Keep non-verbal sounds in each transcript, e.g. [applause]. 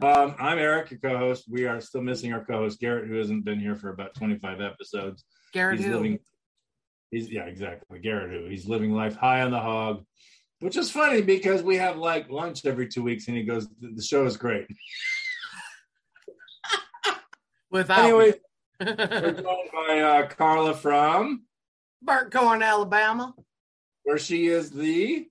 Um, I'm Arik, your co-host. We are still missing our co-host Garrett, who hasn't been here for about 25 episodes. Garrett he's who? living. He's yeah, exactly. Garrett, who he's living life high on the hog, which is funny because we have like lunch every two weeks, and he goes, "The show is great." [laughs] Without Anyway, we're joined by uh, Carla from Burnt Corn, Alabama. where she is the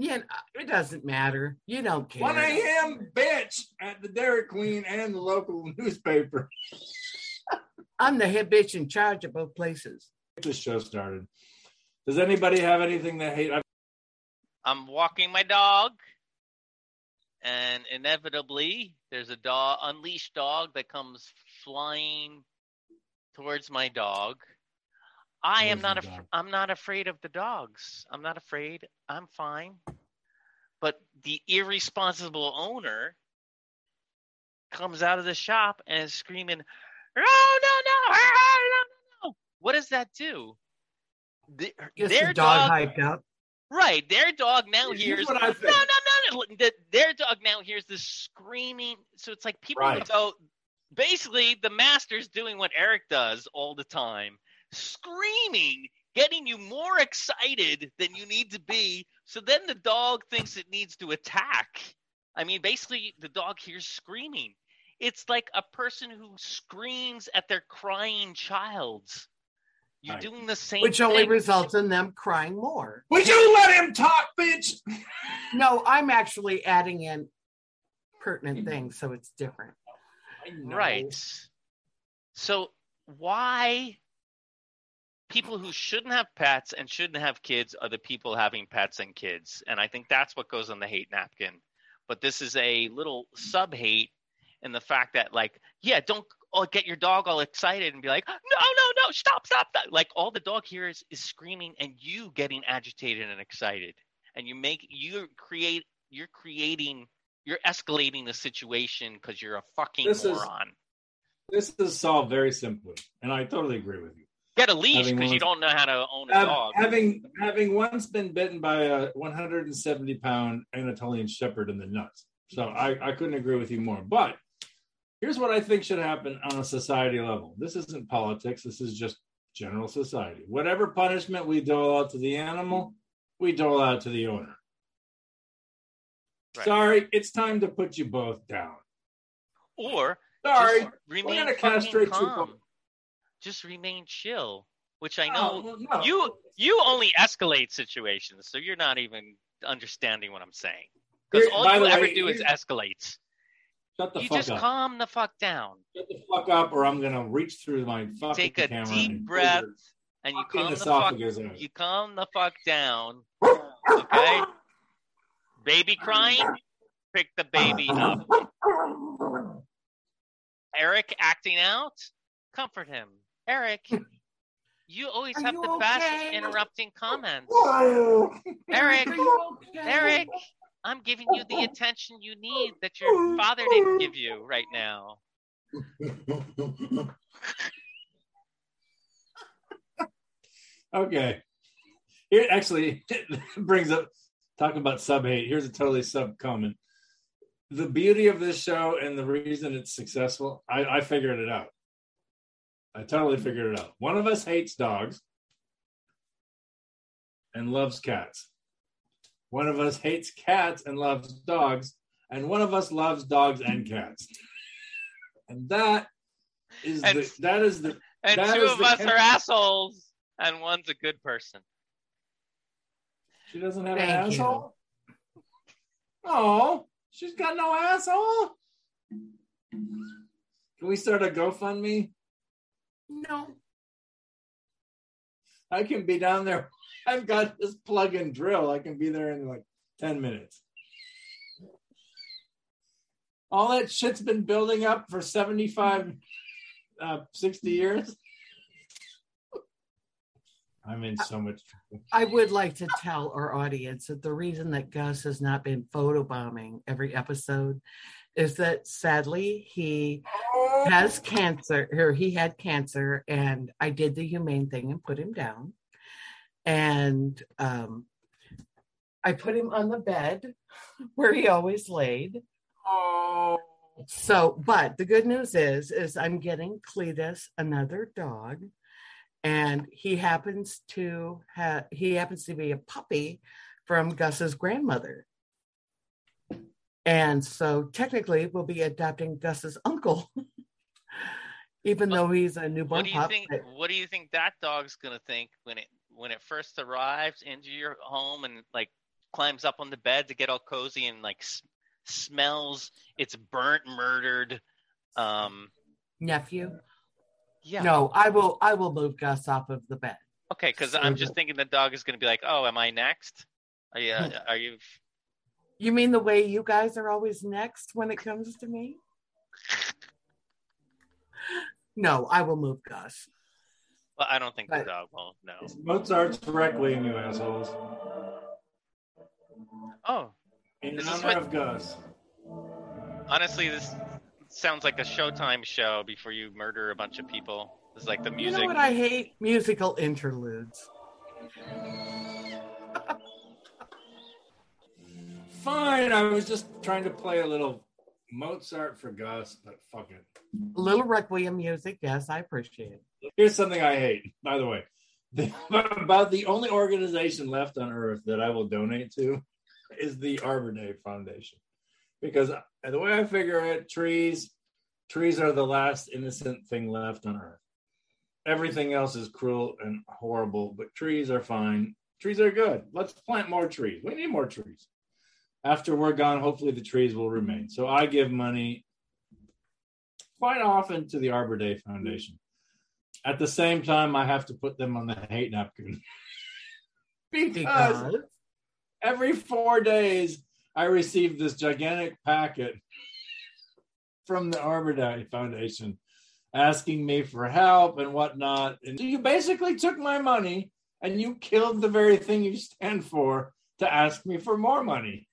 Yeah, uh, it doesn't matter. You don't care. 1 a.m. bitch at the Dairy Queen and the local [laughs] newspaper. [laughs] I'm the head bitch in charge of both places. Get this show started. Does anybody have anything they hate? I'm walking my dog, and inevitably, there's a dog, unleashed dog that comes flying towards my dog. I am not. Af- I'm not afraid of the dogs. I'm not afraid. I'm fine. But the irresponsible owner comes out of the shop and is screaming, "No, no, no, no, no, no!" What does that do? The- their the dog, dog hyped up. Right, their dog now hears no, no, no, no. The- Their dog now hears this screaming. So it's like people. Right. So basically, the master's doing what Arik does all the time, screaming, getting you more excited than you need to be. So then the dog thinks it needs to attack. I mean, basically, the dog hears screaming. It's like a person who screams at their crying child. You're Right. doing the same Which only thing. results in them crying more. Would you let him talk, bitch? [laughs] No, I'm actually adding in pertinent things, so it's different. Right. So why people who shouldn't have pets and shouldn't have kids are the people having pets and kids. And I think that's what goes on the hate napkin. But this is a little sub hate in the fact that like, yeah, don't oh, get your dog all excited and be like, no, no, no, stop, stop, stop. Like all the dog hears is screaming and you getting agitated and excited. And you make you create you're creating you're escalating the situation because you're a fucking This is- moron. This is solved very simply, and I totally agree with you. Get a leash because you don't know how to own a Hav- dog. having having once been bitten by a 170 pound Anatolian Shepherd in the nuts, so I, I couldn't agree with you more. But here's what I think should happen on a society level. This isn't politics. This is just general society. Whatever punishment we dole out to the animal, we dole out to the owner. Right. Sorry, it's time to put you both down. Or Sorry, just remain gonna fucking castrate you both. Just remain chill. Which I Oh, know well, no. you you only escalate situations, so you're not even understanding what I'm saying. Because all you ever way, do is escalate. shut the You fuck just up. calm the fuck down Shut the fuck up, or I'm gonna reach through my fucking Take a camera deep and breath, and you calm the fuck out. you calm the fuck down. [laughs] Okay? Baby crying, pick the baby up. [laughs] Arik acting out, comfort him. Arik, hmm. you always Are have you the best interrupting comments. [laughs] Are Arik, okay? Arik, I'm giving you the attention you need that your father didn't give you right now. okay. Here actually [laughs] brings up talking about sub hate. Here's a totally sub comment. The beauty of this show and the reason it's successful, I, I figured it out. I totally figured it out. One of us hates dogs and loves cats. One of us hates cats and loves dogs, and one of us loves dogs and cats. And that is And- the that is the And That two is of the us chem- are assholes, and one's a good person. She doesn't have Thank an you. asshole. Oh, she's got no asshole. Can we start a GoFundMe? No. I can be down there. [laughs] I've got this plug and drill. I can be there in like 10 minutes. All that shit's been building up for 75, uh, 60 years. I'm in so much trouble. I would like to tell our audience that the reason that Gus has not been photobombing every episode is that sadly he has cancer or he had cancer and I did the humane thing and put him down. And um I put him on the bed [laughs] where he always laid. Oh. So, but the good news is, is I'm getting Cletus another dog, and he happens to have he happens to be a puppy from Gus's grandmother, and so technically we'll be adopting Gus's uncle, [laughs] even though he's a newborn What do you pup. think? What do you think that dog's gonna think when it when it first arrives into your home and like climbs up on the bed to get all cozy and like s- smells its burnt, murdered. Um, nephew. yeah. No, I will. I will move Gus off of the bed. Okay, because I'm just thinking the dog is gonna be like, "Oh, am I next? Are you? [laughs] Are you?" You mean the way you guys are always next when it comes to me? No, I will move Gus. Well, I don't think the Right. dog will. No. Mozart's Requiem, you assholes. Oh, In Is this honor what- of Gus. honestly, this sounds like a Showtime show before you murder a bunch of people. It's like the music. You music. know what I hate? Musical interludes. Fine, I was just trying to play a little Mozart for Gus, but fuck it. A little requiem music. Yes, I appreciate it. Here's something I hate, by the way. The, [laughs] about the only organization left on earth that I will donate to is the Arbor Day Foundation. Because the way I figure it, trees, trees are the last innocent thing left on earth. Everything else is cruel and horrible, but trees are fine. Trees are good. Let's plant more trees. We need more trees. After we're gone, hopefully the trees will remain. So I give money quite often to the Arbor Day Foundation. At the same time, I have to put them on the hate napkin. [laughs] because every four days, I receive this gigantic packet from the Arbor Day Foundation asking me for help and whatnot. And you basically took my money and you killed the very thing you stand for to ask me for more money.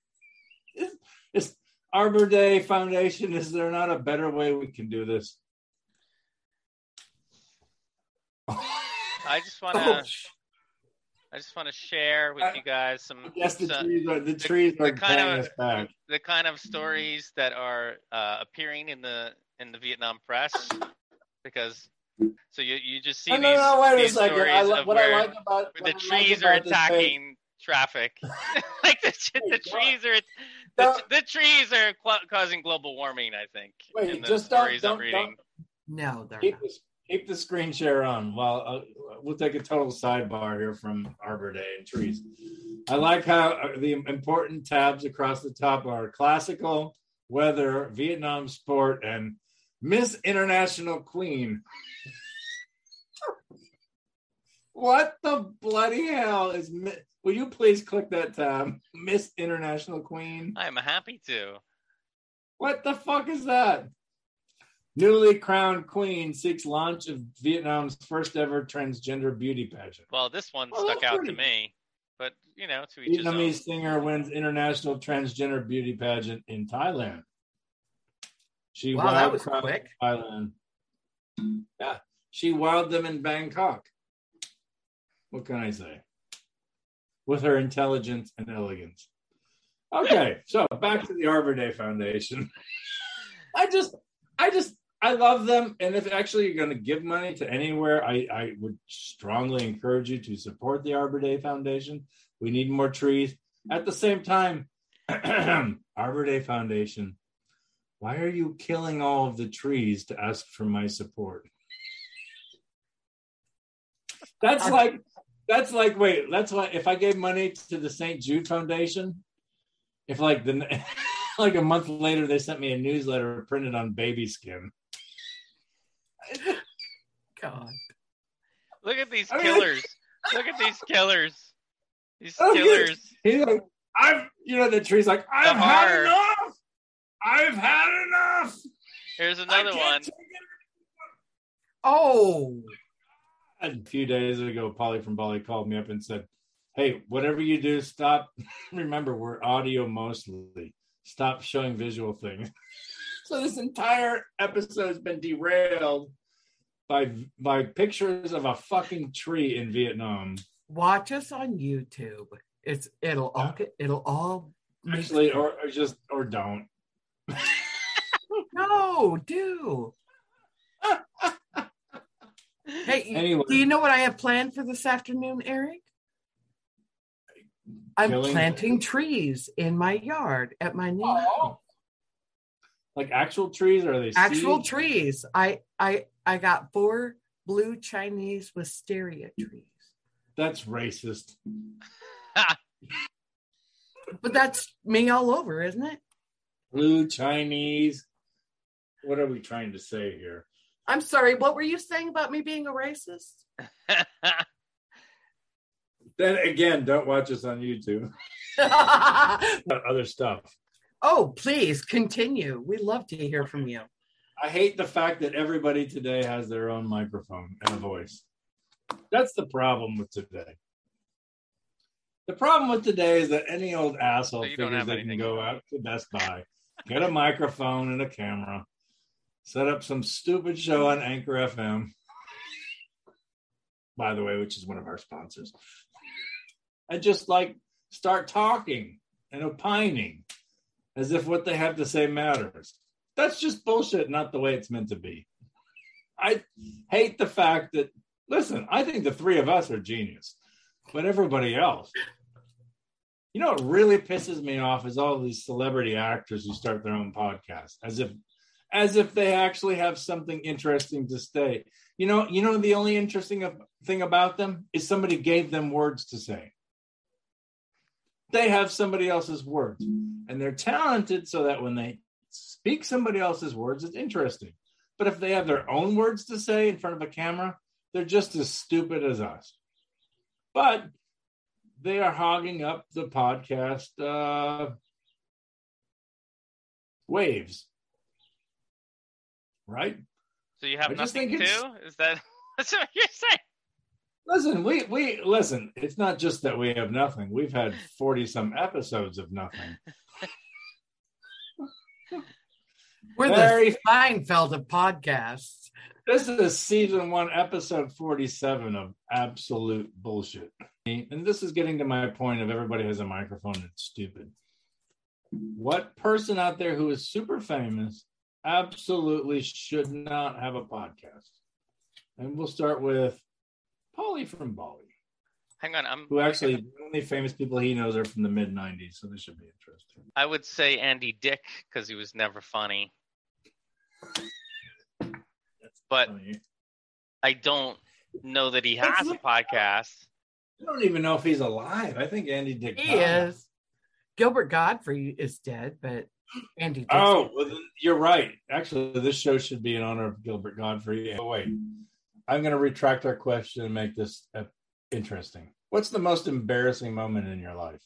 Is, Arbor Day Foundation, is there not a better way we can do this? I just want Oh, to. I just want to share with I- you guys some Yes, the some- trees are the trees the are kind of- back. the kind of stories that are uh, appearing in the in the Vietnam press because so you you just see No, these, no, no, these stories I of what where, I like about where the I like trees are about this page- attacking traffic [laughs] like the, the [laughs] trees are the, the trees are cla- causing global warming I think Wait, in the just don't- stories I'm don't- no, they're keep not. the, keep the screen share on while uh, we'll take a total sidebar here from Arbor Day and trees. I like how uh, the important tabs across the top are classical, weather, Vietnam sport, and Miss International Queen. [laughs] what the bloody hell is? Mi- Will you please click that tab, Miss International Queen? I'm happy to What the fuck is that? Newly crowned queen seeks launch of Vietnam's first ever transgender beauty pageant. well this one Oh, stuck out pretty. to me but you know to each his own Vietnamese singer wins international transgender beauty pageant in Thailand. She Wow, that was crowd quick. Thailand. Yeah, she wowed them in Bangkok. What can I say? With her intelligence and elegance. Okay, so back to the Arbor Day Foundation. [laughs] I just, I just, I love them, and if actually you're going to give money to anywhere, I, I would strongly encourage you to support the Arbor Day Foundation. We need more trees. At the same time, [clears throat] Arbor Day Foundation, why are you killing all of the trees to ask for my support? That's like that's like wait, that's why if I gave money to the St. Jude Foundation, if like the [laughs] like a month later they sent me a newsletter printed on baby skin. God. look at these I mean- killers look at these killers these Oh, yeah. killers He's like, I've you know the tree's like, I've had horror. enough. I've had enough. here's I another can't one take it Oh, a few days ago, Pauly from Bali called me up and said, Hey, whatever you do, stop. [laughs] Remember, we're audio mostly. Stop showing visual things. [laughs] so this entire episode has been derailed by by pictures of a fucking tree in Vietnam. watch us on YouTube. It's it'll all get it'll all Actually, or, or just or don't. [laughs] no, do. Hey, [laughs] Anyway. do you know what I have planned for this afternoon, Arik? I'm Killing- planting trees in my yard at my new house. Oh. Like actual trees or are they Actual seeds? trees. I I I got four blue Chinese wisteria trees. That's racist. [laughs] But that's me all over, isn't it? Blue Chinese. What are we trying to say here? I'm sorry, what were you saying about me being a racist? [laughs] Then again, don't watch us on YouTube. [laughs] Other stuff. oh, please continue. We love to hear from you. I hate the fact that everybody today has their own microphone and a voice. That's the problem with today. The problem with today is that any old asshole So you don't figures they can go out to Best Buy, get a microphone and a camera, set up some stupid show on Anchor FM, by the way, which is one of our sponsors, and just like start talking and opining as if what they have to say matters. That's just bullshit, not the way it's meant to be. I hate the fact that, listen, I think the three of us are genius, but everybody else. You know what really pisses me off is all these celebrity actors who start their own podcast as if as if they actually have something interesting to say. You know, you know the only interesting thing about them is somebody gave them words to say. They have somebody else's words and they're talented so that when they speak somebody else's words it's interesting. But if they have their own words to say in front of a camera, they're just as stupid as us. But they are hogging up the podcast uh, waves, right? so you have I nothing think it's- too? Is that [laughs] that's what you're saying? Listen, we we listen. It's not just that we have nothing. We've had forty some episodes of nothing. We're Very- the Seinfeld of podcasts. This is season one, episode forty-seven of absolute bullshit. And this is getting to my point of everybody has a microphone and it's stupid. What person out there who is super famous absolutely should not have a podcast? And we'll start with Pauly from Bali, Hang on, I'm who actually the only famous people he knows are from the mid '90s, so this should be interesting. I would say Andy Dick because he was never funny. But Funny. I don't know that he has a That's- podcast. I don't even know if he's alive. I think Andy Dick. He died. is. Gilbert Gottfried is dead, but Andy Dick. Oh, well, you're right. Actually, this show should be in honor of Gilbert Gottfried. Oh, wait, I'm going to retract our question and make this uh, interesting. What's the most embarrassing moment in your life?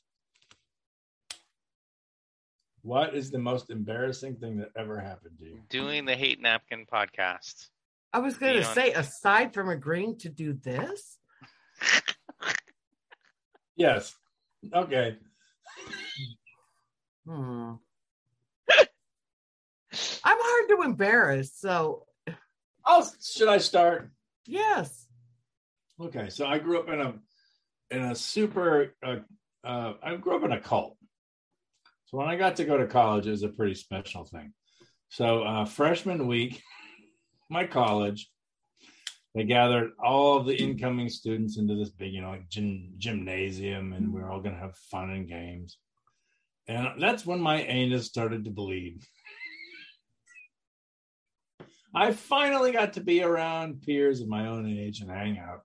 What is the most embarrassing thing that ever happened to you? Doing the Hate Napkin podcast. I was going to say, aside from agreeing to do this, [laughs] Yes. Okay. hmm. I'm hard to embarrass. So, Oh, should I start? yes. Okay, so I grew up in a in a super. Uh, uh, I grew up in a cult. So when I got to go to college, it was a pretty special thing. So uh, freshman week, [laughs] my college, they gathered all of the incoming students into this big, you know, like gym, gymnasium, and we're all going to have fun and games. And that's when my anus started to bleed. [laughs] I finally got to be around peers of my own age and hang out.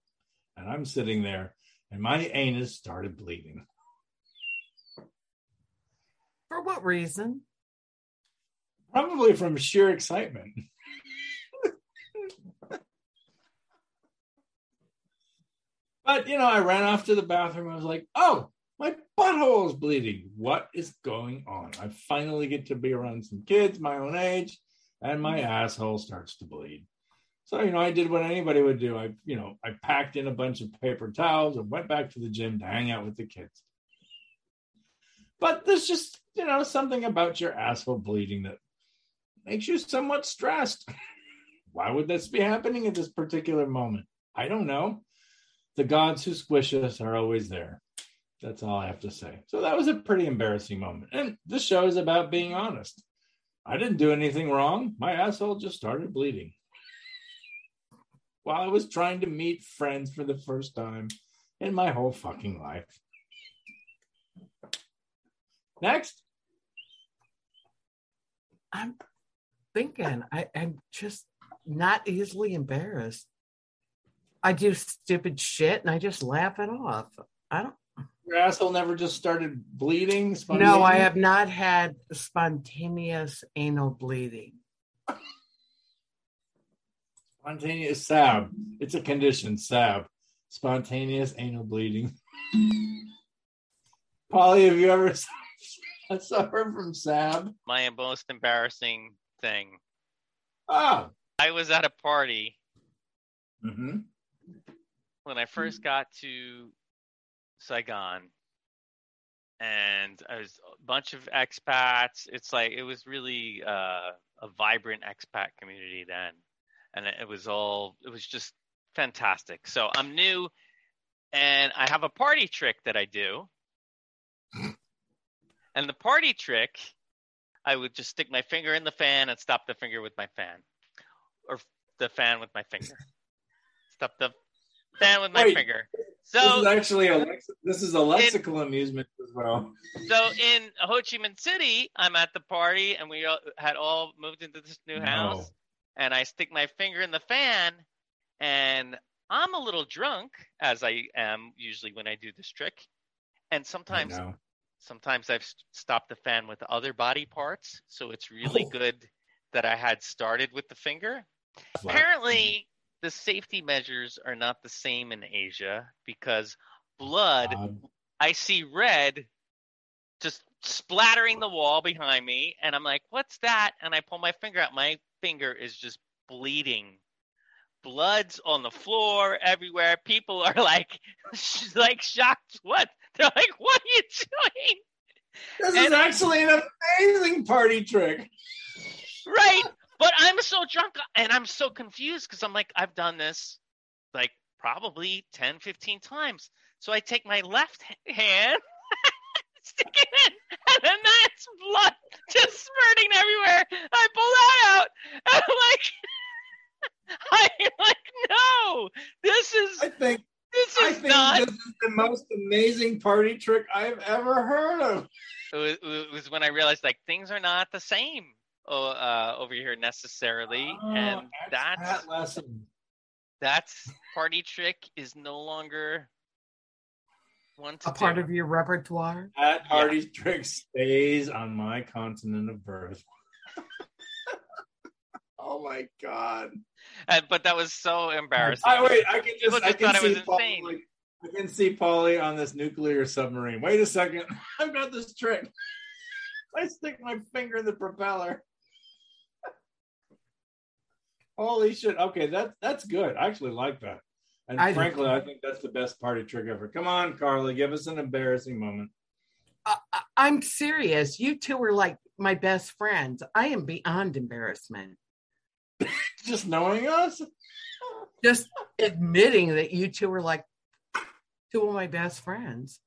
And I'm sitting there, and my anus started bleeding. For what reason? Probably from sheer excitement. but, you know, I ran off to the bathroom. I was like, oh, my butthole is bleeding. What is going on? I finally get to be around some kids my own age, and my mm-hmm. asshole starts to bleed. So, you know, I did what anybody would do. I, you know, I packed in a bunch of paper towels and went back to the gym to hang out with the kids. But there's just, you know, something about your asshole bleeding that makes you somewhat stressed. [laughs] Why would this be happening at this particular moment? I don't know. The gods who squish us are always there. That's all I have to say. So that was a pretty embarrassing moment. And this show is about being honest. I didn't do anything wrong. My asshole just started bleeding while I was trying to meet friends for the first time in my whole fucking life. Next. I'm thinking I, I'm just not easily embarrassed. I do stupid shit and I just laugh it off. I don't Your asshole never just started bleeding? No, I have not had spontaneous anal bleeding. Spontaneous SAB. It's a condition, SAB. Spontaneous anal bleeding. [laughs] Pauly, have you ever [laughs] suffered from SAB? My most embarrassing thing. Oh. I was at a party hmm when I first got to Saigon, and I was a bunch of expats. It's like it was really uh, a vibrant expat community then, and it was all it was just fantastic. So I'm new, and I have a party trick that I do, [laughs] and the party trick, I would just stick my finger in the fan and stop the finger with my fan, or the fan with my finger. [laughs] Stop the fan with my Wait. finger. This So is actually a lex- this is a lexical amusement as well. so in Ho Chi Minh City, I'm at the party, and we all, had all moved into this new house, and I stick my finger in the fan, and I'm a little drunk, as I am usually when I do this trick, and sometimes sometimes I've stopped the fan with other body parts, so it's really Oh. good that I had started with the finger. Apparently, the safety measures are not the same in Asia because blood Um, I see red just splattering the wall behind me, and I'm like, "What's that?" And I pull my finger out. My finger is just bleeding. Blood's on the floor everywhere. People are like, [laughs] like shocked. What? They're like, "What are you doing?" this is and- actually an amazing party trick. Right? But I'm so drunk and I'm so confused because I'm like, I've done this like probably 10, 15 times. So I take my left hand, [laughs] stick it in, and then that's blood just spurting everywhere. I pull that out, [laughs] and I'm like, [laughs] I'm like, no, this is I think this I is think not. this is the most amazing party trick I've ever heard of. It was, it was when I realized like things are not the same uh, uh, over here necessarily, and Oh, that's that lesson. that's party trick is no longer one to A part do. of your repertoire. That party trick stays on my continent of birth. [laughs] oh my god! Uh, but that was so embarrassing. I wait. I can People just. I can thought it see was Paul, insane. like, I can see Pauly on this nuclear submarine. Wait a second. [laughs] I've got this trick. [laughs] I stick my finger in the propeller. Holy shit! Okay, that's that's good. I actually like that. And I frankly, too. I think that's the best party trick ever. Come on, Carly, give us an embarrassing moment. I, I- I'm serious. You two are like my best friends. I am beyond embarrassment. [laughs] Just knowing us. Just admitting that you two are like two of my best friends.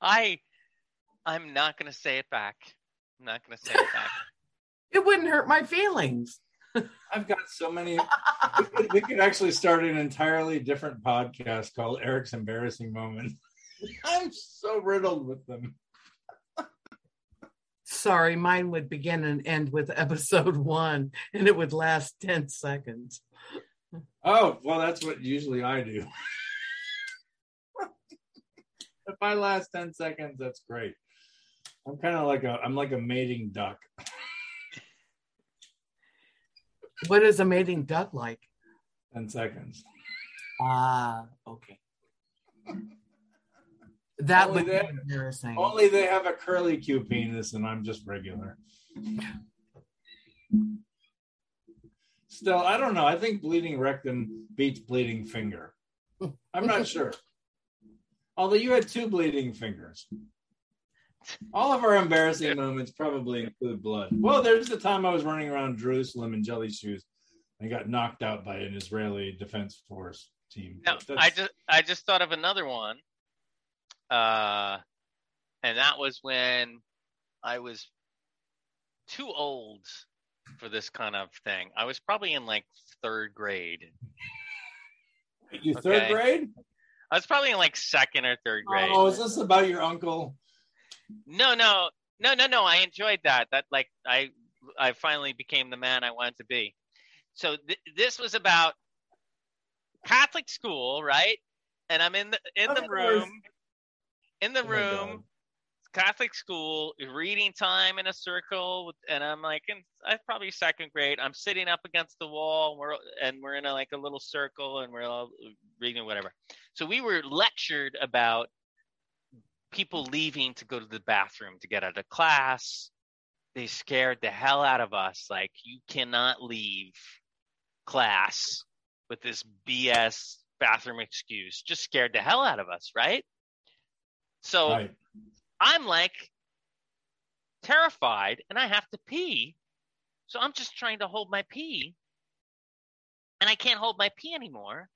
I I'm not gonna say it back. I'm not gonna say it back. [laughs] It wouldn't hurt my feelings. I've got so many. we, could, we could actually start an entirely different podcast called Arik's Embarrassing Moments. [laughs] I'm so riddled with them. Sorry, mine would begin and end with episode one, and it would last 10 seconds. Oh, well, that's what usually I do. if I last 10 seconds, that's great. I'm kind of like a I'm like a mating duck. What is a mating duck like? 10 seconds. Ah, okay. [laughs] That Only would be embarrassing. Only they have a curly Q penis and I'm just regular. Still, I don't know. I think bleeding rectum beats bleeding finger. I'm not [laughs] sure. Although you had two bleeding fingers. All of our embarrassing moments probably include blood. Well, there's the time I was running around Jerusalem in jelly shoes and got knocked out by an Israeli defense force team. No, I just I just thought of another one. Uh and that was when I was too old for this kind of thing. I was probably in like third grade. You third grade? I was probably in like second or third grade. Oh, is this about your uncle? No, no, no, no, no. I enjoyed that. That like I I finally became the man I wanted to be. So th- this was about Catholic school, right? And I'm in the in Of the course. room, in the Oh room, Catholic school, reading time in a circle, and I'm like in I'm probably second grade. I'm sitting up against the wall, and we're and we're in a, like a little circle, and we're all reading whatever. So we were lectured about people leaving to go to the bathroom to get out of class. They scared the hell out of us. Like you cannot leave class with this BS bathroom excuse. Just scared the hell out of us, right? So Right. I'm like terrified and I have to pee. So I'm just trying to hold my pee. And I can't hold my pee anymore.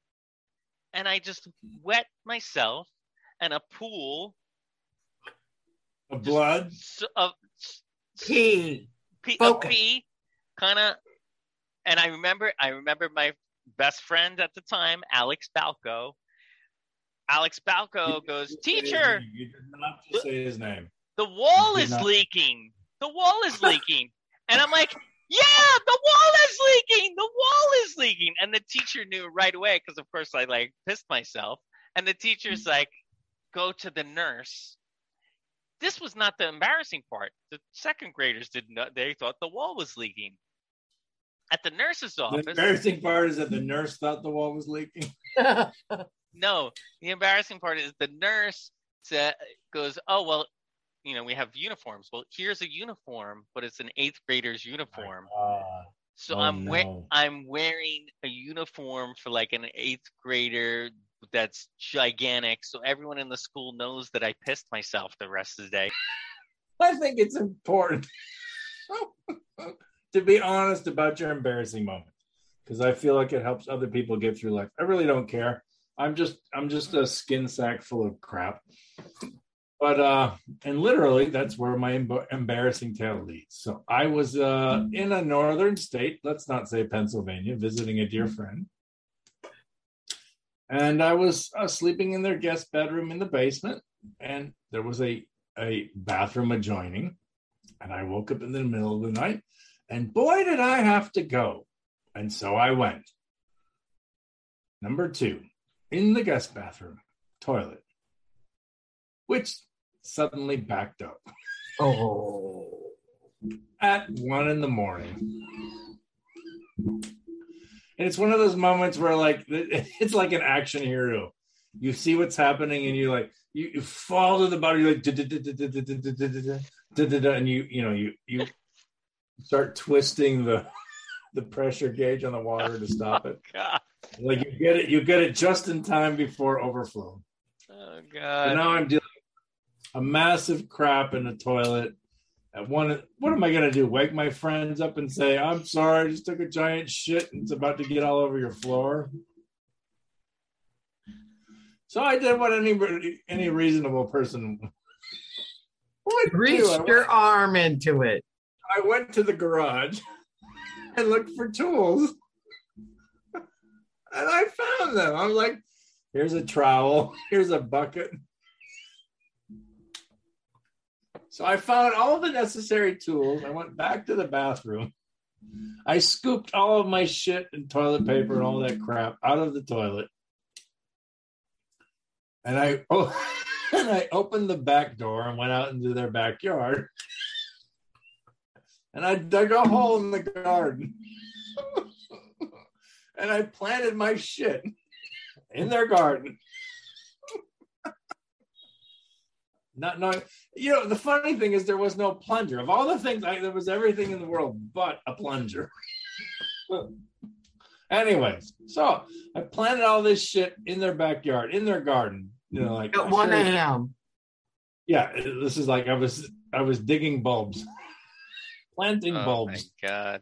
And I just wet myself and a pool Of blood. of pee, Focus. pee kind of and I remember I remember my best friend at the time, Alex Balco. Alex Balco goes, "Teacher, You did not just say his name. the wall is not- leaking. The wall is leaking. and I'm like, yeah, the wall is leaking. The wall is leaking. And the teacher knew right away because, of course, I like pissed myself. And the teacher's mm. like, go to the nurse. This was not the embarrassing part. The second graders didn't know. They thought the wall was leaking. At the nurse's office. The embarrassing part is that the nurse thought the wall was leaking. [laughs] no, the embarrassing part is the nurse said, goes, oh, well, you know, we have uniforms. Well, here's a uniform, but it's an eighth grader's uniform. Uh, So Oh, I'm we- I'm wearing a uniform for like an eighth grader that's gigantic, so everyone in the school knows that I pissed myself the rest of the day. [laughs] I think it's important [laughs] to be honest about your embarrassing moment because I feel like it helps other people get through life. I really don't care. I'm just I'm just a skin sack full of crap. [laughs] But uh and literally that's where my emb- embarrassing tale leads. So I was uh in a northern state, let's not say Pennsylvania, visiting a dear friend. And I was uh, sleeping in their guest bedroom in the basement and there was a a bathroom adjoining. And I woke up in the middle of the night, and boy, did I have to go. And so I went. Number two, in the guest bathroom, toilet, which suddenly backed up oh. at one in the morning and it's one of those moments where like it's like an action hero. You see what's happening, and you're like you, you fall to the bottom. You're like and you you know you you start twisting the the pressure gauge on the water to stop it. Like you get it, you get it just in time before overflow. Oh god! And now I'm dealing a massive crap in the toilet one, what am I going to do? Wake my friends up and say, "I'm sorry, I just took a giant shit and it's about to get all over your floor." So I did what any any reasonable person would do. Reached your went, arm into it. I went to the garage [laughs] and looked for tools, [laughs] and I found them. I'm like, "Here's a trowel. Here's a bucket." So I found all the necessary tools. I went back to the bathroom. I scooped all of my shit and toilet paper and all that crap out of the toilet. And I [laughs] oh, and I opened the back door and went out into their backyard. And I dug a hole in the garden. [laughs] and I planted my shit in their garden. Not knowing, you know, the funny thing is there was no plunger. Of all the things, I, there was everything in the world but a plunger. [laughs] Anyways, so I planted all this shit in their backyard, in their garden. You know, like At 1 sure- a.m. yeah, this is like I was I was digging bulbs, [laughs] planting Oh my bulbs, God.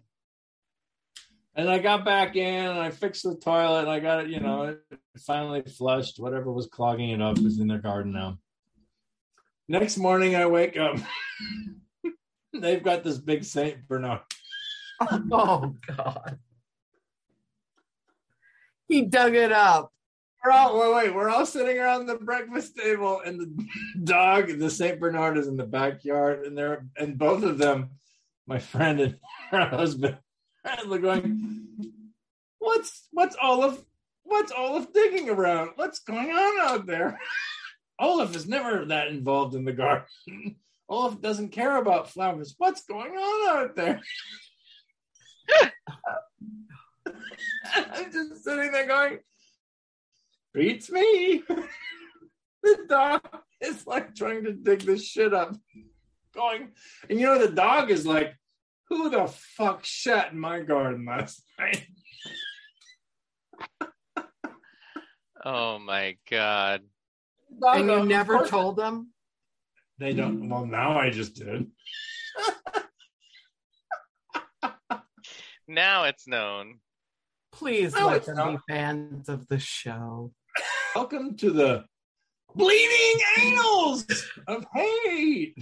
and I got back in and I fixed the toilet and I got it, you know, it finally flushed. Whatever was clogging it up is in their garden now. Next morning, I wake up [laughs] they've got this big Saint Bernard. [laughs] Oh God. He dug it up. We're all wait, wait, we're all sitting around the breakfast table, and the dog, the Saint Bernard, is in the backyard, and they're and both of them, my friend and [laughs] her husband, are going, "What's what's Olaf? What's Olaf digging around? What's going on out there?" Olaf is never that involved in the garden. [laughs] Olaf doesn't care about flowers. What's going on out there? I'm just sitting there going, beats me. [laughs] the dog is like trying to dig this shit up. Going, and you know, the dog is like, who the fuck shat in my garden last night? [laughs] Oh my god. Dog, And you never course- told them? They don't. Well, now I just did. [laughs] Now it's known. Please No, let it's them not. be fans of the show. Welcome to the bleeding annals of hate.